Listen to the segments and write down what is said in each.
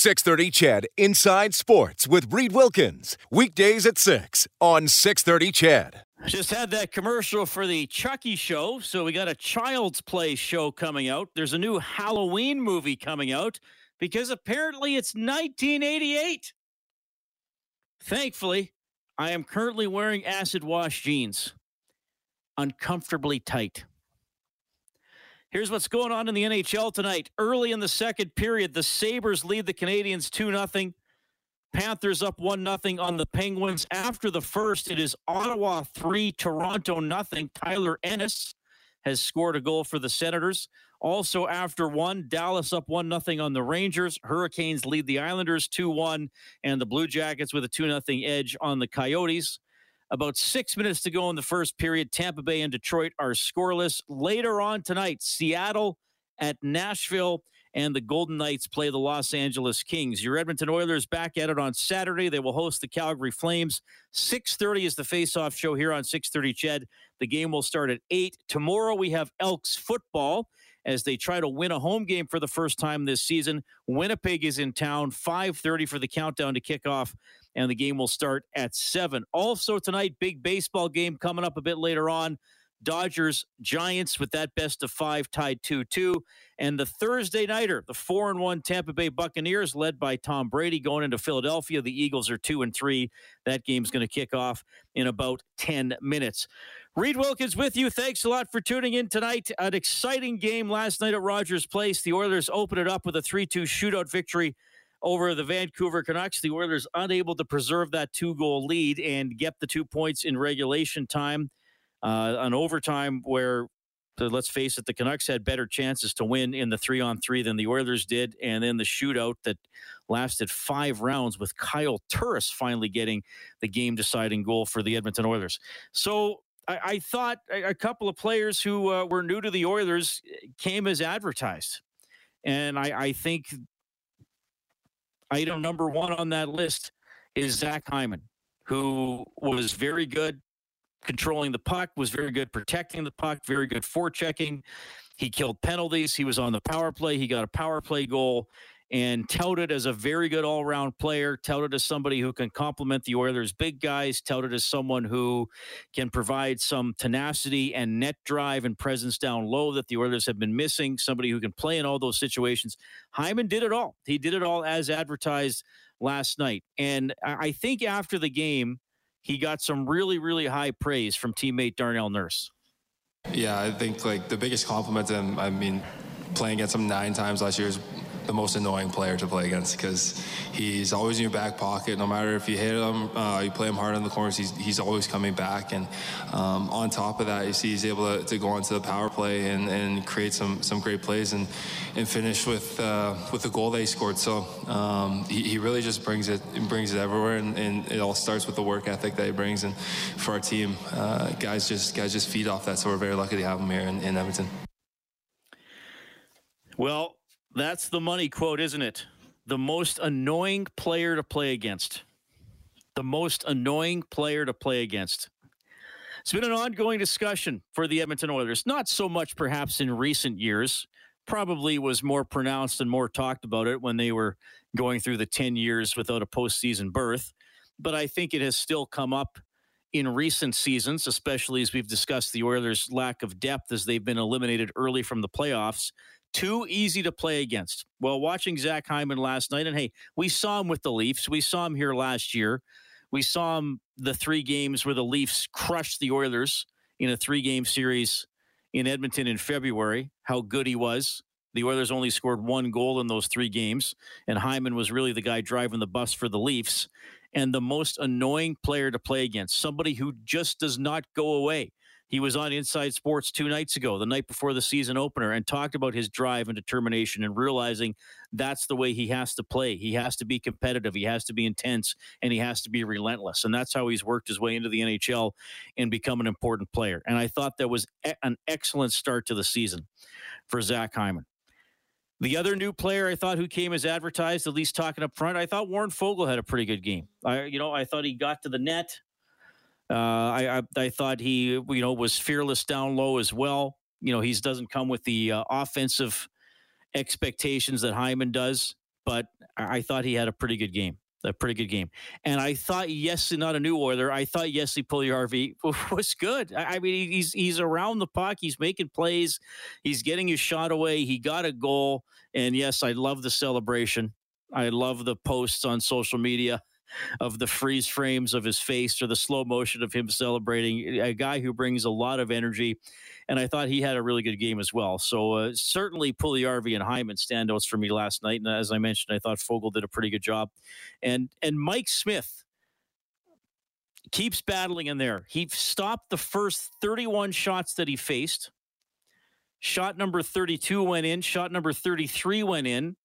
630 CHED Inside Sports with Reid Wilkins. Weekdays at 6 on 630 CHED. Just had that commercial for the Chucky show. So we got a Child's Play show coming out. There's a new Halloween movie coming out because apparently it's 1988. Thankfully, I am currently wearing acid wash jeans, uncomfortably tight. Here's what's going on in the NHL tonight. Early in the second period, the Sabres lead the Canadiens 2 0. Panthers up 1 0 on the Penguins. After the first, it is Ottawa 3, Toronto nothing. Tyler Ennis has scored a goal for the Senators. Also, after one, Dallas up 1 0 on the Rangers. Hurricanes lead the Islanders 2 1, and the Blue Jackets with a 2 0 edge on the Coyotes. About six minutes to go in the first period. Tampa Bay and Detroit are scoreless. Later on tonight, Seattle at Nashville and the Golden Knights play the Los Angeles Kings. Your Edmonton Oilers back at it on Saturday. They will host the Calgary Flames. 6:30 is the face-off show here on 6:30 CHED. The game will start at 8. Tomorrow we have Elks football as they try to win a home game for the first time this season. Winnipeg is in town. 5:30 for the countdown to kick off and the game will start at 7. Also tonight big baseball game coming up a bit later on. Dodgers Giants with that best of five tied 2 2. And the Thursday nighter, the 4 and 1 Tampa Bay Buccaneers, led by Tom Brady, going into Philadelphia. The Eagles are 2 and 3. That game's going to kick off in about 10 minutes. Reid Wilkins with you. Thanks a lot for tuning in tonight. An exciting game last night at Rogers Place. The Oilers open it up with a 3 2 shootout victory over the Vancouver Canucks. The Oilers unable to preserve that two goal lead and get the two points in regulation time uh, an overtime where let's face it, the Canucks had better chances to win in the three on three than the Oilers did. And then the shootout that lasted five rounds with Kyle Turris finally getting the game deciding goal for the Edmonton Oilers. So I, thought a, couple of players who uh, were new to the Oilers came as advertised. And I, I think item number one on that list is Zach Hyman, who was very good controlling the puck, was very good protecting the puck, very good forechecking. He killed penalties. He was on the power play. He got a power play goal and touted as a very good all round player, touted as somebody who can complement the Oilers' big guys, touted as someone who can provide some tenacity and net drive and presence down low that the Oilers have been missing, somebody who can play in all those situations. Hyman did it all. He did it all as advertised last night. And I think after the game, he got some really, really high praise from teammate Darnell Nurse. Yeah, I think like the biggest compliment to him, I mean, playing against him nine times last year is the most annoying player to play against because he's always in your back pocket. No matter if you hit him, uh, you play him hard in the corners, he's, he's always coming back. And um, on top of that, you see he's able to, to go onto the power play and, and create some, some great plays and, and finish with uh, with the goal he scored. So um, he, he, really just brings it brings it everywhere, and, and, it all starts with the work ethic that he brings. And for our team, uh, guys just guys just feed off that. So we're very lucky to have him here in, in Edmonton. Well, that's the money quote, isn't it? The most annoying player to play against. The most annoying player to play against. It's been an ongoing discussion for the Edmonton Oilers. Not so much perhaps in recent years. Probably was more pronounced and more talked about it when they were going through the 10 years without a postseason berth. But I think it has still come up in recent seasons, especially as we've discussed the Oilers' lack of depth as they've been eliminated early from the playoffs too easy to play against. Well, watching Zach Hyman last night, and hey, we saw him with the Leafs. We saw him here last year. We saw him the three games where the Leafs crushed the Oilers in a three game series in Edmonton in February, how good he was. The Oilers only scored one goal in those three games, and Hyman was really the guy driving the bus for the Leafs. And the most annoying player to play against, somebody who just does not go away. He was on Inside Sports two nights ago, the night before the season opener, and talked about his drive and determination and realizing that's the way he has to play. He has to be competitive, he has to be intense, and he has to be relentless. And that's how he's worked his way into the NHL and become an important player. And I thought that was an excellent start to the season for Zach Hyman. The other new player I thought who came as advertised, at least talking up front, I thought Warren Foegele had a pretty good game. I, you know, I thought he got to the net. Uh, I, I, I thought he you know was fearless down low as well. You know he doesn't come with the uh, offensive expectations that Hyman does, but I thought he had a pretty good game. A pretty good game. And I thought Jesse, not a new order. I thought Jesse Puljujarvi was good. I mean, he's he's around the puck. He's making plays. He's getting his shot away. He got a goal. And yes, I love the celebration. I love the posts on social media of the freeze frames of his face or the slow motion of him celebrating. A guy who brings a lot of energy, and I thought he had a really good game as well. So uh, certainly Puljujarvi and Hyman standouts for me last night. And as I mentioned, I thought Foegele did a pretty good job, and and Mike Smith keeps battling in there. He stopped the first 31 shots that he faced. Shot number 32 went in. Shot number 33 went in.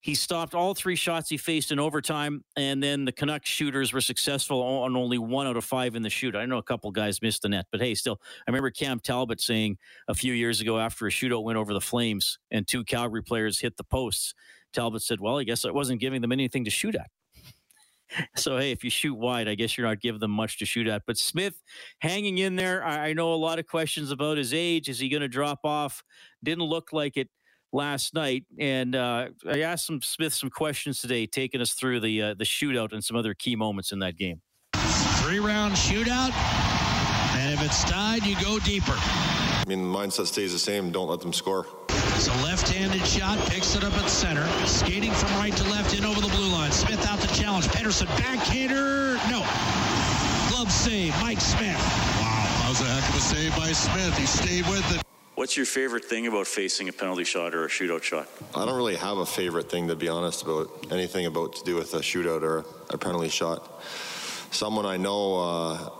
He stopped all three shots he faced in overtime, and then the Canucks shooters were successful on only one out of five in the shoot. I know a couple guys missed the net, but hey, still, I remember Cam Talbot saying a few years ago after a shootout went over the Flames and two Calgary players hit the posts, Talbot said, Well, I guess I wasn't giving them anything to shoot at. So hey, if you shoot wide, I guess you're not giving them much to shoot at. But Smith hanging in there. I, know a lot of questions about his age. Is he going to drop off? Didn't look like it last night, and uh, I asked some Smith some questions today, taking us through the uh, the shootout and some other key moments in that game. Three round shootout, and if it's tied, you go deeper. I mean, the mindset stays the same. Don't let them score. It's a left-handed shot, picks it up at center, skating from right to left in over the blue line. Smith out to challenge. Pettersson backhander, no. Glove save, Mike Smith. Wow, that was a heck of a save by Smith. He stayed with it. What's your favorite thing about facing a penalty shot or a shootout shot? I don't really have a favorite thing, to be honest, about anything about to do with a shootout or a penalty shot. Someone I know uh,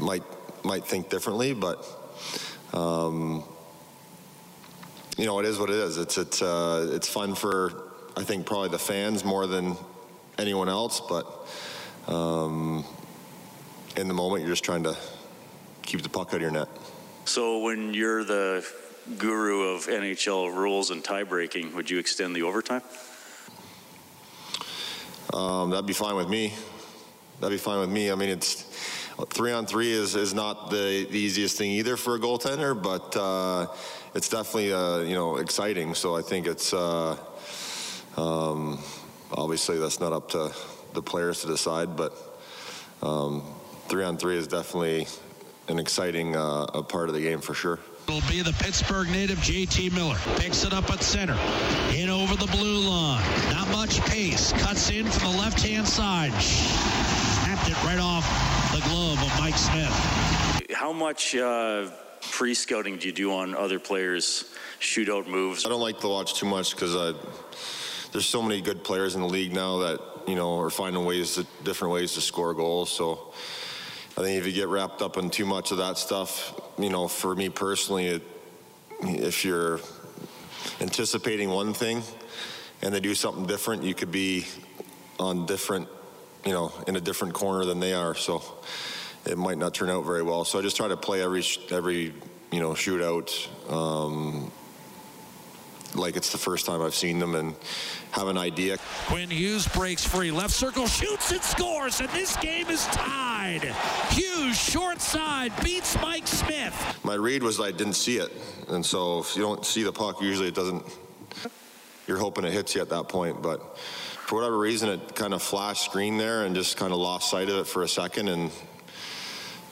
might might think differently, but um, you know, it is what it is. It's it's uh, it's fun for I think probably the fans more than anyone else, but um, in the moment, you're just trying to keep the puck out of your net. So when you're the guru of NHL rules and tie breaking, would you extend the overtime? Um, that'd be fine with me. That'd be fine with me. I mean, it's three on three is, is not the, the easiest thing either for a goaltender, but uh, it's definitely uh, you know exciting. So I think it's uh, um, obviously that's not up to the players to decide, but um, three on three is definitely an exciting uh, part of the game for sure. It'll be the Pittsburgh native JT Miller. Picks it up at center. In over the blue line. Not much pace. Cuts in from the left hand side. Snapped it right off the glove of Mike Smith. How much uh, pre scouting do you do on other players' shootout moves? I don't like to watch too much because there's so many good players in the league now that, you know, are finding ways, to, different ways to score goals. So I think if you get wrapped up in too much of that stuff, you know, for me personally, it, if you're anticipating one thing and they do something different, you could be on different, you know, in a different corner than they are. So it might not turn out very well. So I just try to play every every you know shootout um, like it's the first time I've seen them and have an idea. Quinn Hughes breaks free. Left circle shoots and scores, and this game is tied. Hughes, short side, beats Mike Smith. My read was I didn't see it. And so if you don't see the puck, usually it doesn't, you're hoping it hits you at that point. But for whatever reason, it kind of flashed screen there and just kind of lost sight of it for a second. And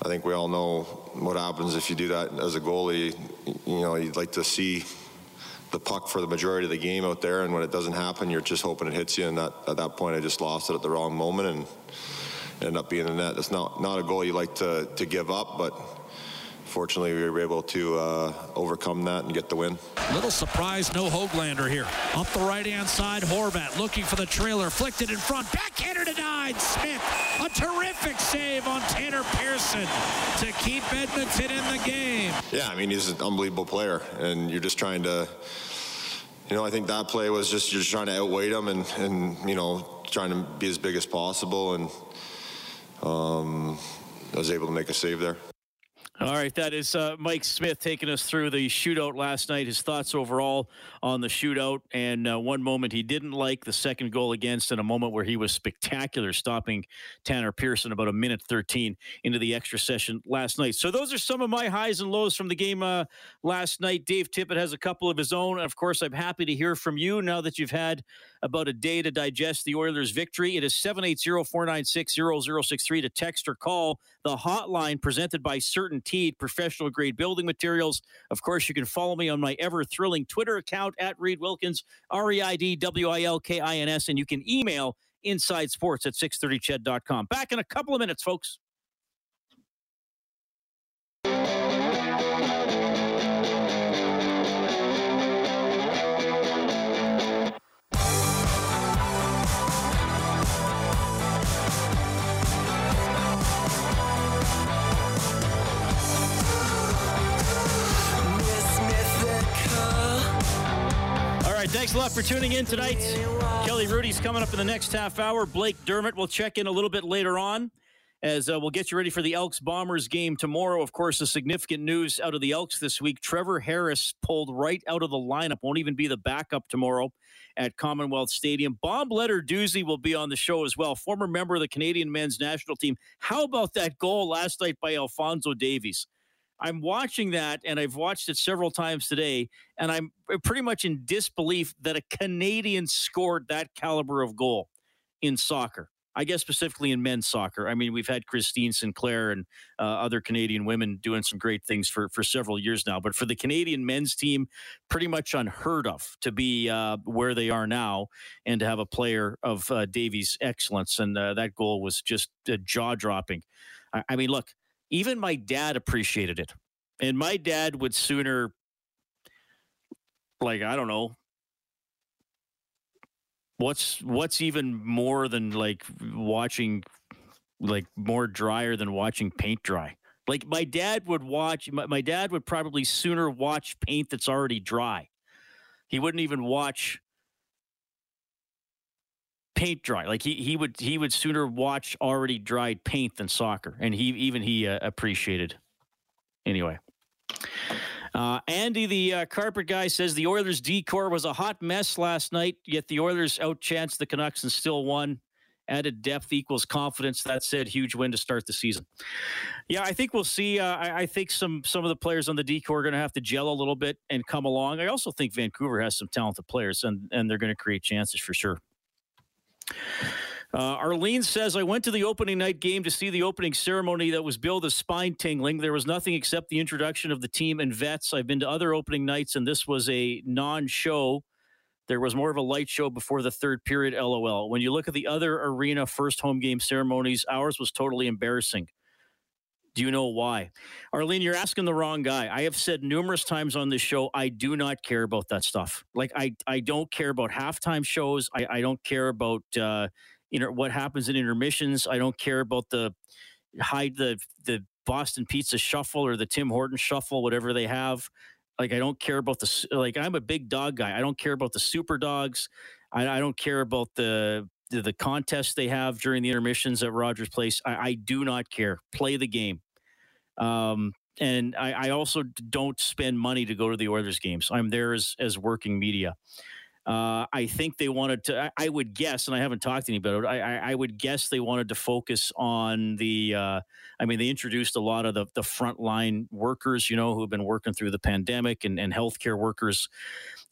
I think we all know what happens if you do that as a goalie. You know, you'd like to see the puck for the majority of the game out there, and when it doesn't happen, you're just hoping it hits you. And that, at that point, I just lost it at the wrong moment and ended up being a net. It's not not a goal you like to to give up, but fortunately, we were able to uh, overcome that and get the win. Little surprise, no Hoglander here. Up the right-hand side, Horvat looking for the trailer, flicked it in front, backhander denied. Smith, a terrific save on Tanner Pearson to keep Edmonton in the game. Yeah, I mean he's an unbelievable player, and you're just trying to. You know, I think that play was just you're just trying to outweigh him and, and you know trying to be as big as possible, and um, I was able to make a save there. All right, that is uh, Mike Smith taking us through the shootout last night. His thoughts overall on the shootout, and uh, one moment he didn't like, the second goal against, and a moment where he was spectacular, stopping Tanner Pearson about a minute 13 into the extra session last night. So those are some of my highs and lows from the game uh, last night. Dave Tippett has a couple of his own. Of course, I'm happy to hear from you now that you've had about a day to digest the Oilers' victory. It is 780 496 0063 to text or call the hotline presented by CertainTeed professional grade building materials. Of course, you can follow me on my ever thrilling Twitter account at Reid Wilkins, R E I D W I L K I N S, and you can email inside sports at 630ched.com. Back in a couple of minutes, folks. Thanks a lot for tuning in tonight. Kelly Hrudey's coming up in the next half hour. Blake Dermott will check in a little bit later on as uh, we'll get you ready for the Elks Bombers game tomorrow. Of course, the significant news out of the Elks this week Trevor Harris pulled right out of the lineup, won't even be the backup tomorrow at Commonwealth Stadium. Bob doozy will be on the show as well, former member of the Canadian men's national team. How about that goal last night by Alphonso Davies? I'm watching that, and I've watched it several times today, and I'm pretty much in disbelief that a Canadian scored that caliber of goal in soccer. I guess specifically in men's soccer. I mean, we've had Christine Sinclair and uh, other Canadian women doing some great things for for several years now. But for the Canadian men's team, pretty much unheard of to be uh, where they are now, and to have a player of uh, Davies' excellence, and uh, that goal was just uh, jaw dropping. I, I mean, look even my dad appreciated it. And my dad would sooner, like, I don't know, what's what's even more than like watching like more drier than watching paint dry like my dad would watch my, my dad would probably sooner watch paint that's already dry he wouldn't even watch paint dry. Like he he would he would sooner watch already dried paint than soccer, and he even he uh, appreciated. Anyway. Uh, Andy, the uh, carpet guy, says the Oilers' D corps was a hot mess last night, yet the Oilers outchanced the Canucks and still won. Added depth equals confidence. That said, huge win to start the season. Yeah, I think we'll see. Uh, I, I, think some some of the players on the D corps are going to have to gel a little bit and come along. I also think Vancouver has some talented players, and and they're going to create chances for sure. Uh, Arlene says, I went to the opening night game to see the opening ceremony that was billed as spine tingling. There was nothing except the introduction of the team and vets. I've been to other opening nights, and this was a non show. There was more of a light show before the third period, lol. When you look at the other arena first home game ceremonies, ours was totally embarrassing. Do you know why? Arlene, you're asking the wrong guy. I have said numerous times on this show, I do not care about that stuff. Like I, I don't care about halftime shows. I, I don't care about uh, you know what happens in intermissions. I don't care about the hide the the Boston Pizza Shuffle or the Tim Horton Shuffle, whatever they have. Like I don't care about the like. I'm a big dog guy. I don't care about the super dogs. I, I don't care about the the, the contests they have during the intermissions at Rogers Place. I, I do not care. Play the game. Um, and I, I, also don't spend money to go to the Oilers games. I'm there as, as working media. Uh, I think they wanted to. I, I, would guess, and I haven't talked to anybody. I, I, I would guess they wanted to focus on the. Uh, I mean, they introduced a lot of the the frontline workers, you know, who have been working through the pandemic, and and healthcare workers,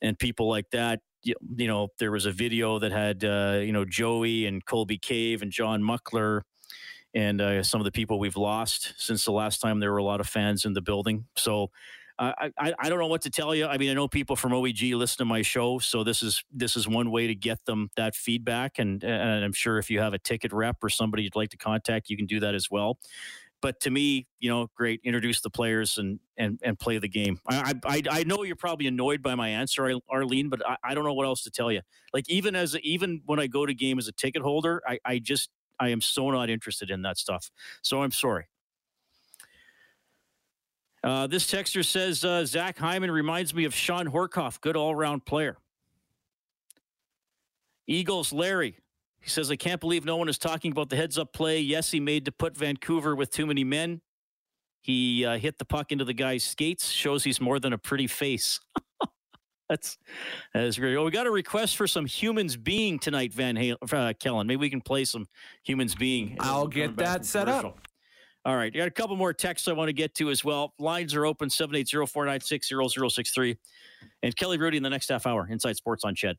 and people like that. You, you know, there was a video that had uh, you know Joey and Colby Cave and John Muckler and uh, some of the people we've lost since the last time there were a lot of fans in the building. So I, I, I don't know what to tell you. I mean, I know people from OEG listen to my show, so this is this is one way to get them that feedback. And, and I'm sure if you have a ticket rep or somebody you'd like to contact, you can do that as well. But to me, you know, great. Introduce the players and and and play the game. I I, I know you're probably annoyed by my answer, Arlene, but I, I don't know what else to tell you. Like even as even when I go to game as a ticket holder, I I just I am so not interested in that stuff. So I'm sorry. Uh, this texter says uh, Zach Hyman reminds me of Shawn Horcoff, good all round player. Eagles Larry. He says, I can't believe no one is talking about the heads up play Yes, he made to put Vancouver with too many men. He uh, hit the puck into the guy's skates. Shows he's more than a pretty face. that's that's great. Oh, we got a request for some humans being tonight, Van Halen, uh, Kellen. Maybe we can play some humans being. I'll get that set up. All right. You got a couple more texts I want to get to as well. Lines are open 780 496 0063. And Kelly Hrudey in the next half hour, Inside Sports on CHED.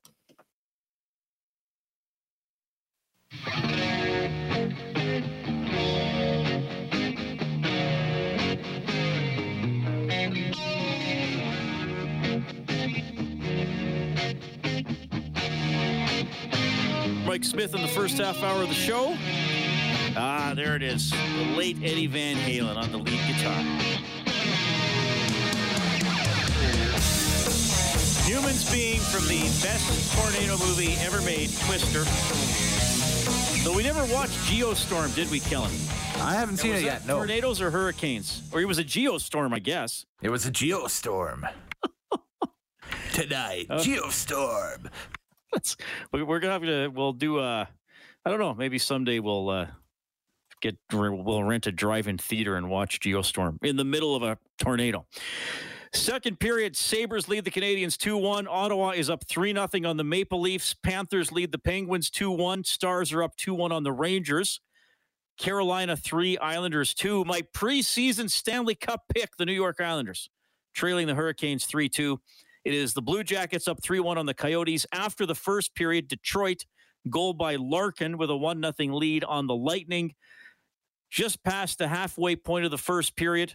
Mike Smith in the first half hour of the show. Ah, there it is. The late Eddie Van Halen on the lead guitar. Humans being from the best tornado movie ever made, Twister. So we never watched Geostorm, did we, Kellen? I haven't seen it yet. No, Tornadoes or hurricanes? Or it was a geostorm, I guess. it was a geostorm. Tonight, geostorm. We're gonna have to. We'll do. Uh, I don't know. Maybe someday we'll uh, get. We'll rent a drive-in theater and watch Geostorm in the middle of a tornado. Second period, Sabres lead the Canadiens 2 1. Ottawa is up 3 0 on the Maple Leafs. Panthers lead the Penguins 2 1. Stars are up 2 1 on the Rangers. Carolina 3, Islanders 2. My preseason Stanley Cup pick, the New York Islanders, trailing the Hurricanes 3 2. It is the Blue Jackets up 3 1 on the Coyotes. After the first period, Detroit goal by Larkin with a 1 0 lead on the Lightning. Just past the halfway point of the first period,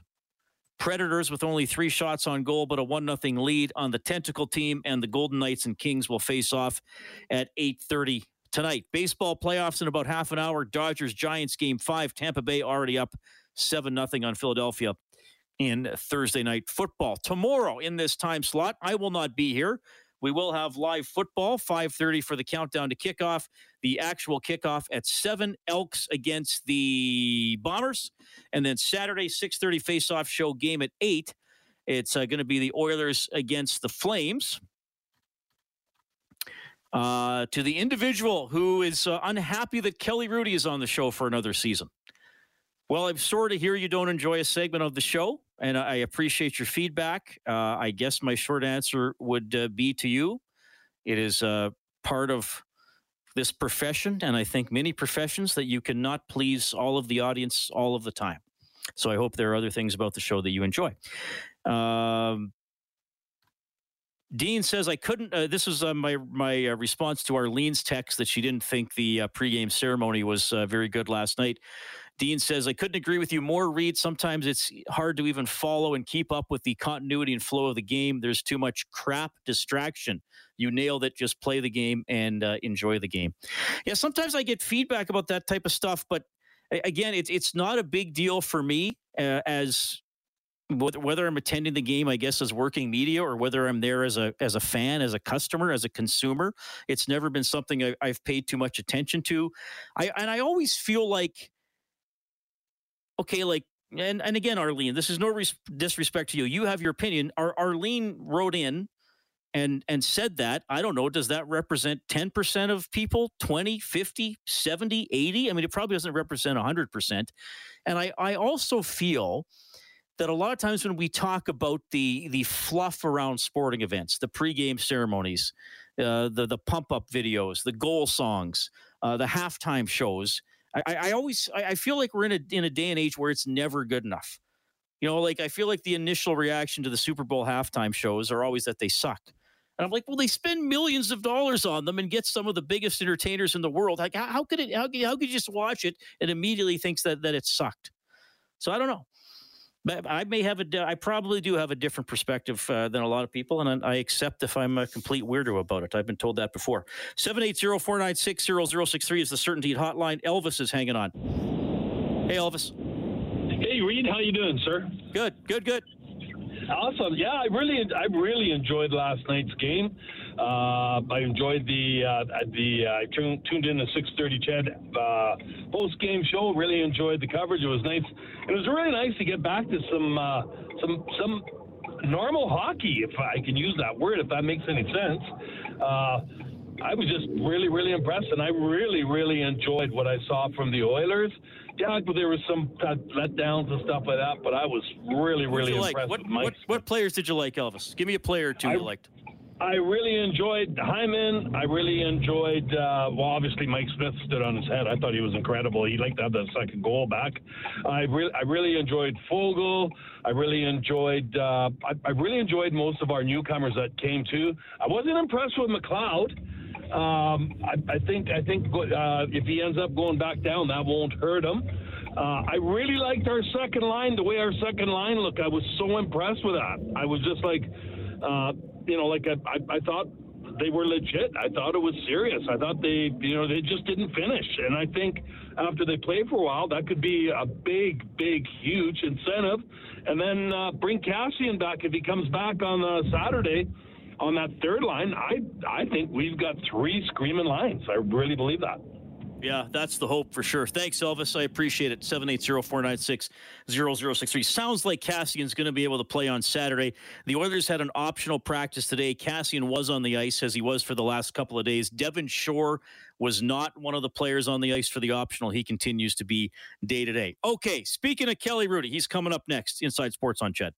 Predators with only three shots on goal, but a 1 0 lead on the Tentacle team, and the Golden Knights and Kings will face off at 8.30 tonight. Baseball playoffs in about half an hour. Dodgers Giants game five. Tampa Bay already up 7 0 on Philadelphia in Thursday night football. Tomorrow in this time slot, I will not be here. We will have live football 5:30 for the countdown to kickoff. The actual kickoff at 7 Elks against the Bombers and then Saturday 6:30 face-off show game at 8. It's uh, going to be the Oilers against the Flames. Uh, to the individual who is uh, unhappy that Kelly Hrudey is on the show for another season. Well, I'm sorry to hear you don't enjoy a segment of the show, and I appreciate your feedback. Uh, I guess my short answer would uh, be to you. It is uh, part of this profession, and I think many professions, that you cannot please all of the audience all of the time. So I hope there are other things about the show that you enjoy. Um, Dean says I couldn't. Uh, this was uh, my my uh, response to Arlene's text that she didn't think the uh, pregame ceremony was uh, very good last night. Dean says I couldn't agree with you more. Reid, sometimes it's hard to even follow and keep up with the continuity and flow of the game. There's too much crap distraction. You nailed it. Just play the game and uh, enjoy the game. Yeah, sometimes I get feedback about that type of stuff, but again, it's it's not a big deal for me uh, as whether, I'm attending the game, I guess, as working media, or whether I'm there as a as a fan, as a customer, as a consumer, it's never been something I, I've paid too much attention to. I and I always feel like, okay, like. And, and again, Arlene, this is no res- disrespect to you. You have your opinion. Ar- Arlene wrote in and and said that i don't know does that represent 10% of people 20 50 70 80 i mean it probably doesn't represent 100% and i i also feel that a lot of times when we talk about the the fluff around sporting events, the pregame ceremonies, uh, the the pump up videos, the goal songs, uh, the halftime shows, I, I always I feel like we're in a in a day and age where it's never good enough. You know, like I feel like the initial reaction to the Super Bowl halftime shows are always that they suck. And I'm like, well, they spend millions of dollars on them and get some of the biggest entertainers in the world. Like, how, could it? How, could- how could you just watch it and immediately thinks that that it sucked? So I don't know. But I may have a, I probably do have a different perspective uh, than a lot of people, and I I accept if I'm a complete weirdo about it. I've been told that before. 780-496-0063 is the CertainTeed hotline. Elvis is hanging on. Hey, Elvis. Hey Reid, how you doing, sir? Good, good, good. Awesome. Yeah, I really, I really enjoyed last night's game. Uh, I enjoyed the uh, the uh, I tuned, tuned in the 6:30 CHED uh, post game show. Really enjoyed the coverage. It was nice. It was really nice to get back to some uh, some some normal hockey, if I can use that word, if that makes any sense. Uh, I was just really, really impressed, and I really, really enjoyed what I saw from the Oilers. Yeah, there was some letdowns and stuff like that, but I was really, really impressed like? What, with Mike. what, what players did you like, Elvis? Give me a player or two I- you liked. I really enjoyed Hyman. I really enjoyed, uh, well, obviously Mike Smith stood on his head. I thought he was incredible. He'd like to have that second goal back. I, re- I really enjoyed Fogel. I really enjoyed, uh, I, I really enjoyed most of our newcomers that came too. I wasn't impressed with McLeod. Um, I, I think I think uh, if he ends up going back down, that won't hurt him. Uh, I really liked our second line, the way our second line looked. I was so impressed with that. I was just like, uh, you know, like I, I, I thought they were legit. I thought it was serious. I thought they, you know, they just didn't finish. And I think after they play for a while, that could be a big, big, huge incentive. And then uh, bring Kassian back if he comes back on uh, Saturday on that third line. I, I think we've got three screaming lines. I really believe that. Yeah, that's the hope for sure. Thanks, Elvis. I appreciate it. 780-496-0063. Sounds like Kassian's going to be able to play on Saturday. The Oilers had an optional practice today. Cassian was on the ice as he was for the last couple of days. Devin Shore was not one of the players on the ice for the optional. He continues to be day to day. Okay, speaking of Kelly Hrudey, he's coming up next. Inside Sports on Ched.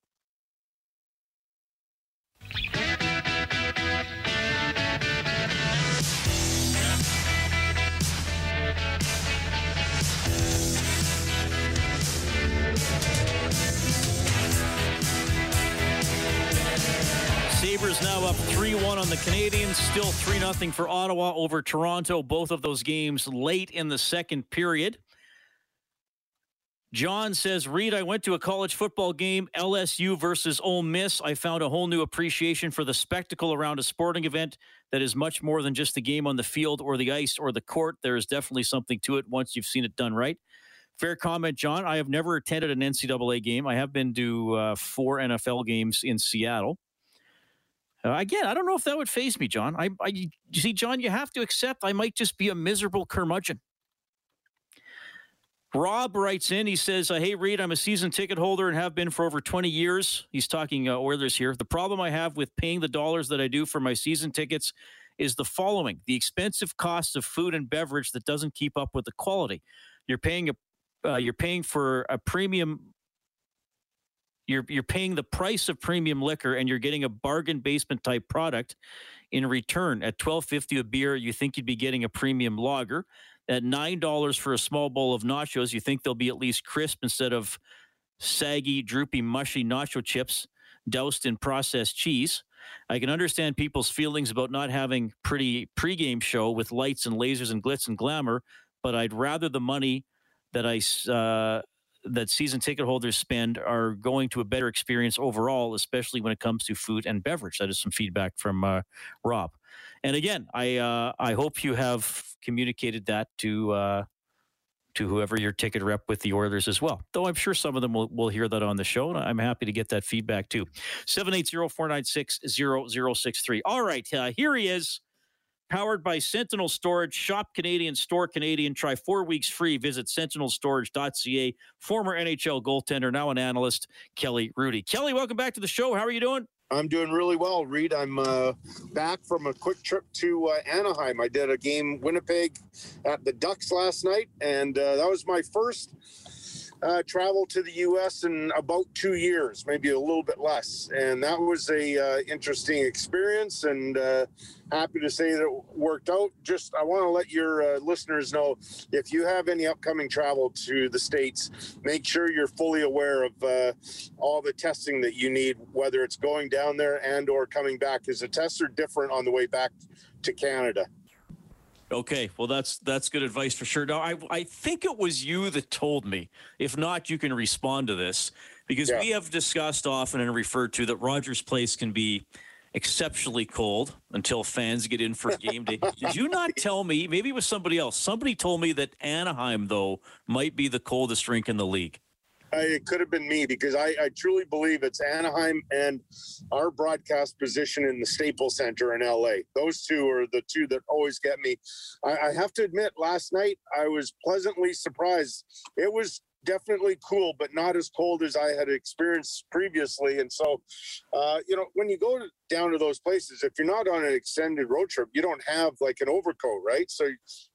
Sabres now up 3 1 on the Canadiens, still 3 0 for Ottawa over Toronto. Both of those games late in the second period. John says, Reid, I went to a college football game, LSU versus Ole Miss. I found a whole new appreciation for the spectacle around a sporting event that is much more than just the game on the field or the ice or the court. There is definitely something to it once you've seen it done right. Fair comment, John. I have never attended an NCAA game. I have been to uh, four NFL games in Seattle. Uh, again, I don't know if that would phase me, John. I, I, you see, John, you have to accept I might just be a miserable curmudgeon. Rob writes in. He says, uh, "Hey Reid, I'm a season ticket holder and have been for over 20 years." He's talking uh, Oilers here. The problem I have with paying the dollars that I do for my season tickets is the following: the expensive cost of food and beverage that doesn't keep up with the quality. You're paying a, uh, you're paying for a premium you're you're paying the price of premium liquor and you're getting a bargain basement type product in return. At 12.50 a beer you think you'd be getting a premium lager. At $9 for a small bowl of nachos you think they'll be at least crisp instead of saggy droopy mushy nacho chips doused in processed cheese. I can understand people's feelings about not having pretty pregame show with lights and lasers and glitz and glamour, but I'd rather the money that I uh, that season ticket holders spend are going to a better experience overall, especially when it comes to food and beverage. That is some feedback from uh, Rob. And again, I uh, I hope you have communicated that to uh, to whoever your ticket rep with the Oilers as well. Though I'm sure some of them will, will hear that on the show, and I'm happy to get that feedback too. 780-496-0063. All right, uh, here he is powered by Sentinel Storage. Shop Canadian, store Canadian. Try four weeks free. Visit sentinelstorage.ca. Former NHL goaltender, now an analyst, Kelly Hrudey. Kelly, welcome back to the show. How are you doing? I'm doing really well, Reid. I'm uh, back from a quick trip to uh, Anaheim. I did a game Winnipeg at the Ducks last night, and uh, that was my first uh, travel to the U.S. in about two years, maybe a little bit less, and that was a uh, interesting experience. And uh, happy to say that it worked out. Just I want to let your uh, listeners know if you have any upcoming travel to the states, make sure you're fully aware of uh, all the testing that you need, whether it's going down there and or coming back, because the tests are different on the way back to Canada. Okay, well that's that's good advice for sure. Now I I think it was you that told me. If not, you can respond to this because Yeah. we have discussed often and referred to that Rogers Place can be exceptionally cold until fans get in for game day. Did you not tell me? Maybe it was somebody else. Somebody told me that Anaheim though might be the coldest rink in the league. I, it could have been me because I, I truly believe it's Anaheim and our broadcast position in the Staples Center in LA. Those two are the two that always get me. I, I have to admit, last night I was pleasantly surprised. It was definitely cool, but not as cold as I had experienced previously. And so, uh, you know, when you go to, down to those places, if you're not on an extended road trip, you don't have like an overcoat, right? So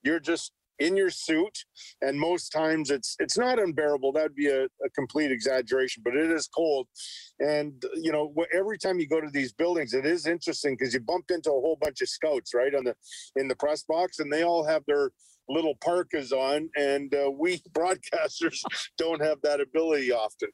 you're just in your suit and most times it's it's not unbearable that'd be a, a, complete exaggeration but it is cold and you know every time you go to these buildings it is interesting because you bump into a whole bunch of scouts right on the in the press box and they all have their little parkas on, and uh, we broadcasters don't have that ability often.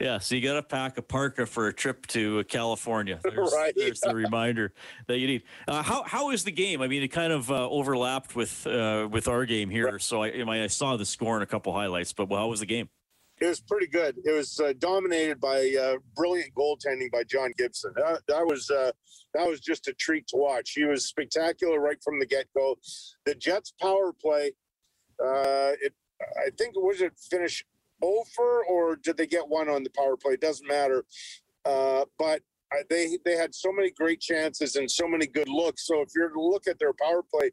Yeah, so you got to pack a parka for a trip to California. There's, right. there's the reminder that you need. Uh, how how is the game? I mean, it kind of uh, overlapped with uh, with our game here, right. so I, I saw the score in a couple highlights. But how was the game? It was pretty good. It was uh, dominated by uh, brilliant goaltending by John Gibson. That, that was uh, that was just a treat to watch. He was spectacular right from the get go. The Jets' power play, uh, it I think it was it finish over or did they get one on the power play? It doesn't matter. Uh, but they they had so many great chances and so many good looks. So if you're to look at their power play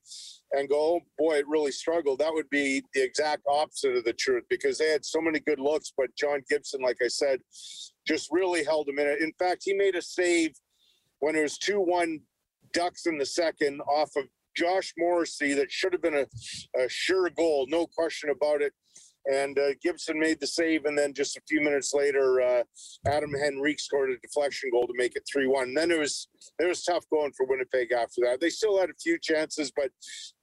and go, oh boy, it really struggled, that would be the exact opposite of the truth because they had so many good looks. But John Gibson, like I said, just really held them in it. In fact, he made a save when it was two one Ducks in the second off of Josh Morrissey that should have been a, a sure goal, no question about it and uh, Gibson made the save, and then just a few minutes later, uh, Adam Henrique scored a deflection goal to make it three one. Then it was it was tough going for Winnipeg after that. They still had a few chances, but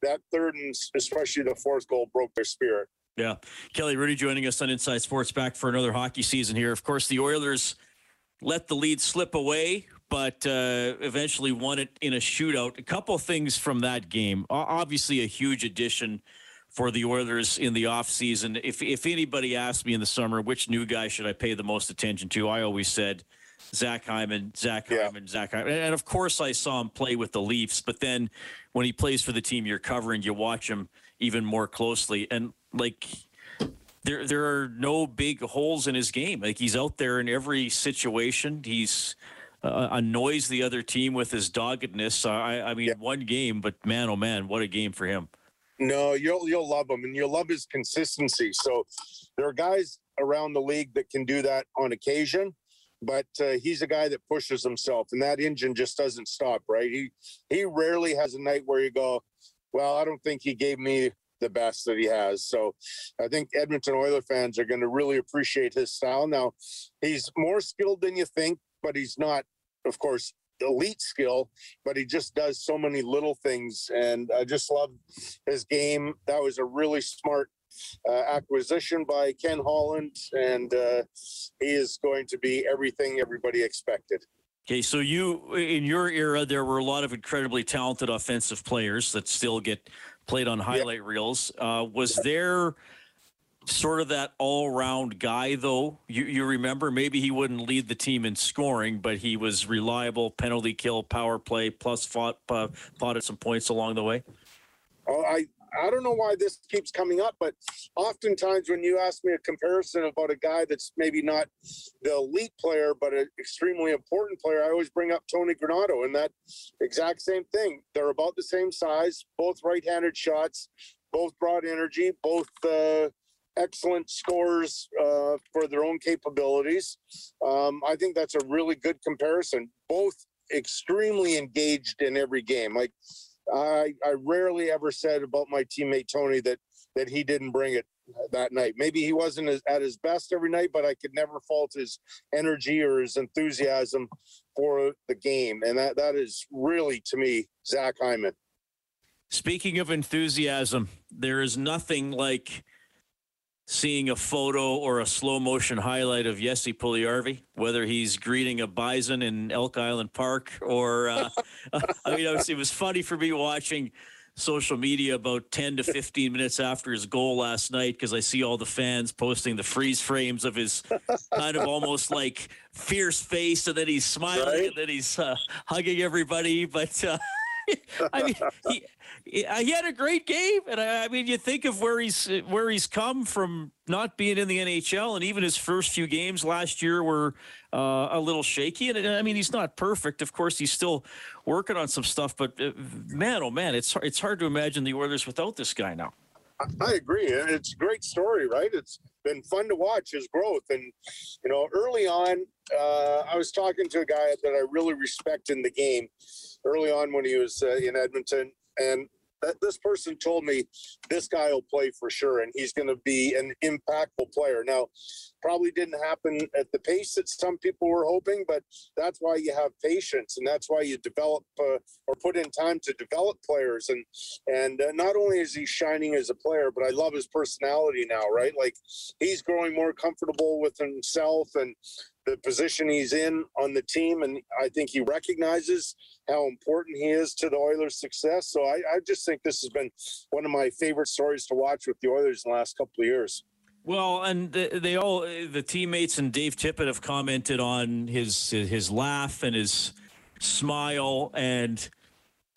that third and especially the fourth goal broke their spirit. Yeah, Kelly Hrudey joining us on Inside Sports back for another hockey season here. Of course, the Oilers let the lead slip away, but uh, eventually won it in a shootout. A couple things from that game. Obviously, a huge addition for the Oilers in the offseason. If if anybody asked me in the summer which new guy should I pay the most attention to, I always said Zach Hyman, Zach yeah. Hyman, Zach Hyman. And of course I saw him play with the Leafs, but then when he plays for the team you're covering, you watch him even more closely. And like there there are no big holes in his game. Like he's out there in every situation. He's uh, annoys the other team with his doggedness. I, I mean, yeah. one game, but man, oh man, what a game for him. No, you'll you'll love him, and you'll love his consistency. So there are guys around the league that can do that on occasion, but uh, he's a guy that pushes himself, and that engine just doesn't stop. Right? He he rarely has a night where you go, well, I don't think he gave me the best that he has. So I think Edmonton Oilers fans are going to really appreciate his style. Now, he's more skilled than you think, but he's not, of course, elite skill, but he just does so many little things. And I just love his game. That was a really smart uh, acquisition by Ken Holland, and uh, he is going to be everything everybody expected. Okay, so you in your era, there were a lot of incredibly talented offensive players that still get played on highlight yep. reels. Uh, was yep. there sort of that all-round guy though. You you remember maybe he wouldn't lead the team in scoring but he was reliable penalty kill power play plus fought uh, fought at some points along the way. Oh i i don't know why this keeps coming up but oftentimes when you ask me a comparison about a guy that's maybe not the elite player but an extremely important player i always bring up tony granato and that exact same thing. They're about the same size both right-handed shots both brought energy both uh, excellent scores uh, for their own capabilities. Um, I think that's a really good comparison. Both extremely engaged in every game. Like I, I rarely ever said about my teammate Tony that that he didn't bring it that night. Maybe he wasn't as, at his best every night, but I could never fault his energy or his enthusiasm for the game. And that that is really to me Zach Hyman. Speaking of enthusiasm, there is nothing like seeing a photo or a slow motion highlight of Jesse Puljujarvi, whether he's greeting a bison in Elk Island Park or, uh, I mean, it was funny for me watching social media about 10 to 15 minutes after his goal last night because I see all the fans posting the freeze frames of his kind of almost like fierce face and then he's smiling right? and then he's uh, hugging everybody. But uh, I mean, he, he had a great game, and I, I, mean, you think of where he's where he's come from, not being in the NHL, and even his first few games last year were uh, a little shaky. And I mean, he's not perfect. Of course, he's still working on some stuff. But uh, man, oh man, it's it's hard to imagine the Oilers without this guy now. I agree. It's a great story, right? It's been fun to watch his growth. And, you know, early on, uh, I was talking to a guy that I really respect in the game early on when he was uh, in Edmonton. And that this person told me this guy will play for sure and he's going to be an impactful player. Now, probably didn't happen at the pace that some people were hoping, but that's why you have patience and that's why you develop uh, or put in time to develop players. And and uh, not only is he shining as a player, but I love his personality now. Right, like he's growing more comfortable with himself and the position he's in on the team, and I think he recognizes how important he is to the Oilers' success. So I, I just think this has been one of my favorite stories to watch with the Oilers in the last couple of years. Well, and they all the teammates and Dave Tippett have commented on his his laugh and his smile and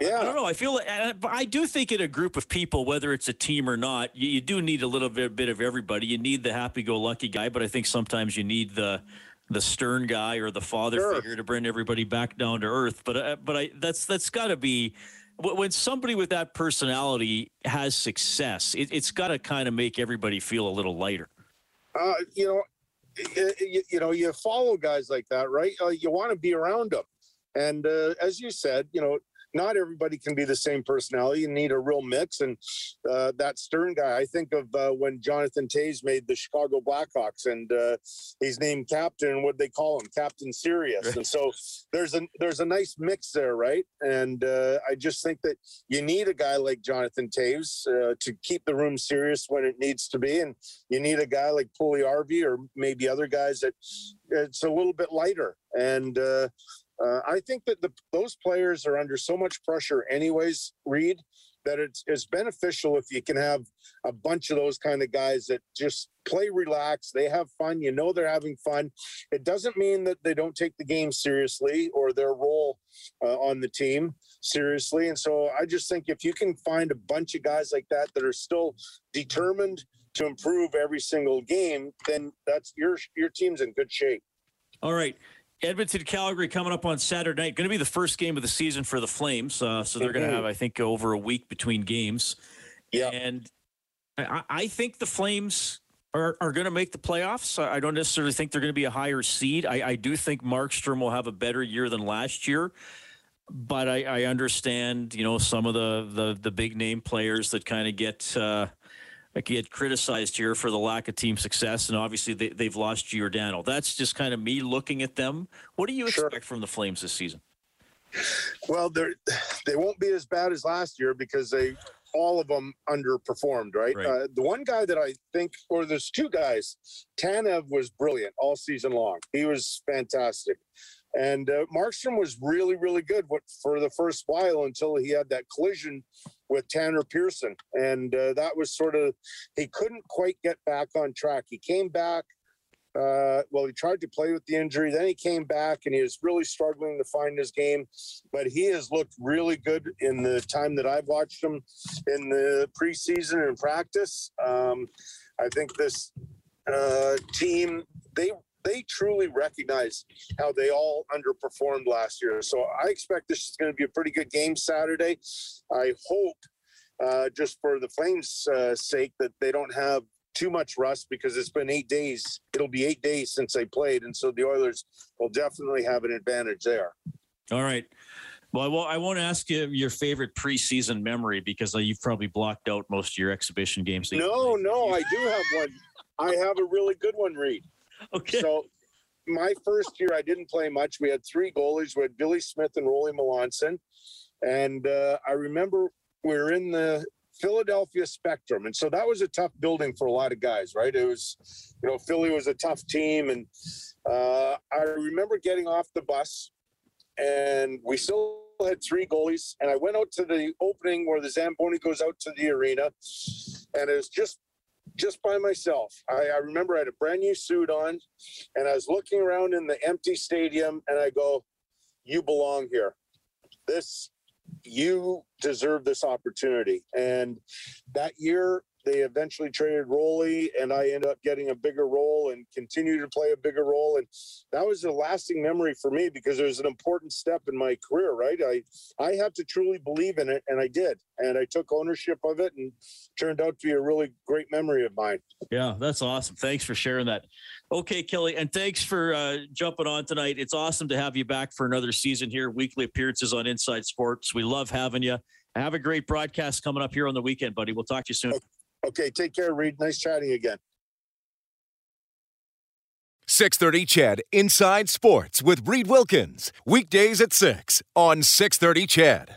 yeah. I don't know. I feel uh, I do think in a group of people, whether it's a team or not, you, you do need a little bit, bit of everybody. You need the happy-go-lucky guy, but I think sometimes you need the the stern guy or the father sure. figure to bring everybody back down to earth. But uh, but I that's that's got to be when somebody with that personality has success. It, has got to kind of make everybody feel a little lighter. Uh, you know, you, you, know, you follow guys like that, right? Uh, you want to be around them, and uh, as you said, you know, not everybody can be the same personality. You need a real mix. And uh, that Stern guy, I think of uh, when Jonathan Toews made the Chicago Blackhawks, and uh, he's named captain. What they call him, Captain Serious. And so there's a there's a nice mix there, right? And uh, I just think that you need a guy like Jonathan Toews uh, to keep the room serious when it needs to be, and you need a guy like Puljujarvi or maybe other guys that it's a little bit lighter. And uh, I think that the, those players are under so much pressure, anyways, Reid, that it's, it's beneficial if you can have a bunch of those kind of guys that just play relaxed. They have fun. You know they're having fun. It doesn't mean that they don't take the game seriously or their role uh, on the team seriously. And so I just think if you can find a bunch of guys like that that are still determined to improve every single game, then that's your your team's in good shape. All right. Edmonton, Calgary coming up on Saturday night. Going to be the first game of the season for the Flames. Uh, so they're going to have, I think, over a week between games. Yeah. And I, I think the Flames are, are going to make the playoffs. I don't necessarily think they're going to be a higher seed. I, I do think Markstrom will have a better year than last year. But I, I understand, you know, some of the, the, the big name players that kind of get. Uh, get criticized here for the lack of team success, and obviously they, they've lost Giordano. That's just kind of me looking at them. What do you sure. expect from the Flames this season? Well, they they won't be as bad as last year because they all of them underperformed, right? right. Uh, the one guy that I think, or there's two guys, Tanev was brilliant all season long. He was fantastic. And uh, Markstrom was really, really good for the first while until he had that collision with Tanner Pearson. And uh, that was sort of, he couldn't quite get back on track. He came back. Uh, well, he tried to play with the injury. Then he came back and he was really struggling to find his game. But he has looked really good in the time that I've watched him in the preseason and practice. Um, I think this uh, team, they they truly recognize how they all underperformed last year. So I expect this is going to be a pretty good game Saturday. I hope, uh, just for the Flames' uh, sake, that they don't have too much rust because it's been eight days. It'll be eight days since they played, and so the Oilers will definitely have an advantage there. All right. Well, I won't, ask you your favorite preseason memory because uh, you've probably blocked out most of your exhibition games. No, no, I do have one. I have a really good one, Reid. Okay. So my first year, I didn't play much. We had three goalies. We had Billy Smith and Rolly Melanson. And uh, I remember we were in the Philadelphia Spectrum. And so that was a tough building for a lot of guys, right? It was, you know, Philly was a tough team. And uh, I remember getting off the bus and we still had three goalies. And I went out to the opening where the Zamboni goes out to the arena. And it was just just by myself. I, I, remember I had a brand new suit on and I was looking around in the empty stadium and I go, You belong here. This, you deserve this opportunity. And that year, they eventually traded Rolly, and I ended up getting a bigger role and continue to play a bigger role. And that was a lasting memory for me because it was an important step in my career. Right, I I have to truly believe in it, and I did, and I took ownership of it, and turned out to be a really great memory of mine. Yeah, that's awesome. Thanks for sharing that. Okay, Kelly, and thanks for uh, jumping on tonight. It's awesome to have you back for another season here. Weekly appearances on Inside Sports. We love having you. Have a great broadcast coming up here on the weekend, buddy. We'll talk to you soon. Okay, take care, Reid. Nice chatting again. 630 CHED Inside Sports with Reid Wilkins. Weekdays at 6 on 630 CHED.